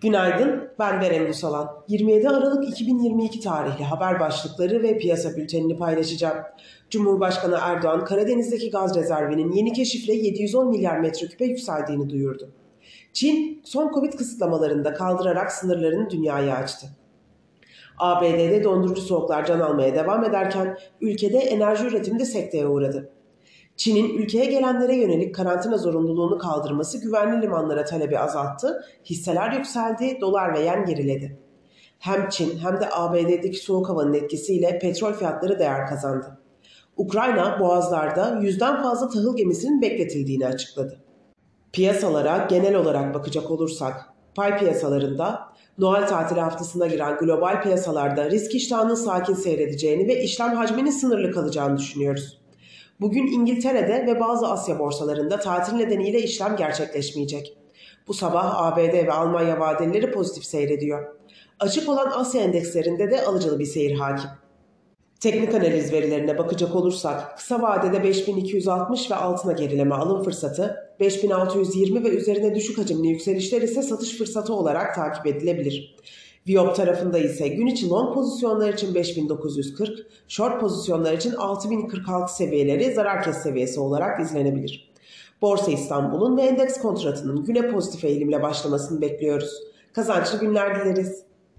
Günaydın, ben Berem Musalan. 27 Aralık 2022 tarihli haber başlıkları ve piyasa bültenini paylaşacağım. Cumhurbaşkanı Erdoğan, Karadeniz'deki gaz rezervinin yeni keşifle 710 milyar metreküpe yükseldiğini duyurdu. Çin, son Covid kısıtlamalarında kaldırarak sınırlarını dünyaya açtı. ABD'de dondurucu soğuklar can almaya devam ederken ülkede enerji üretimi de sekteye uğradı. Çin'in ülkeye gelenlere yönelik karantina zorunluluğunu kaldırması güvenli limanlara talebi azalttı, hisseler yükseldi, dolar ve yen geriledi. Hem Çin hem de ABD'deki soğuk havanın etkisiyle petrol fiyatları değer kazandı. Ukrayna boğazlarda yüzden fazla tahıl gemisinin bekletildiğini açıkladı. Piyasalara genel olarak bakacak olursak, pay piyasalarında Noel tatili haftasına giren global piyasalarda risk iştahının sakin seyredeceğini ve işlem hacminin sınırlı kalacağını düşünüyoruz. Bugün İngiltere'de ve bazı Asya borsalarında tatil nedeniyle işlem gerçekleşmeyecek. Bu sabah ABD ve Almanya vadeleri pozitif seyrediyor. Açık olan Asya endekslerinde de alıcılı bir seyir hakim. Teknik analiz verilerine bakacak olursak kısa vadede 5260 ve altına gerileme alım fırsatı, 5620 ve üzerine düşük hacimli yükselişler ise satış fırsatı olarak takip edilebilir. Viyop tarafında ise gün içi long pozisyonlar için 5940, short pozisyonlar için 6046 seviyeleri zarar kes seviyesi olarak izlenebilir. Borsa İstanbul'un ve endeks kontratının güne pozitif eğilimle başlamasını bekliyoruz. Kazançlı günler dileriz.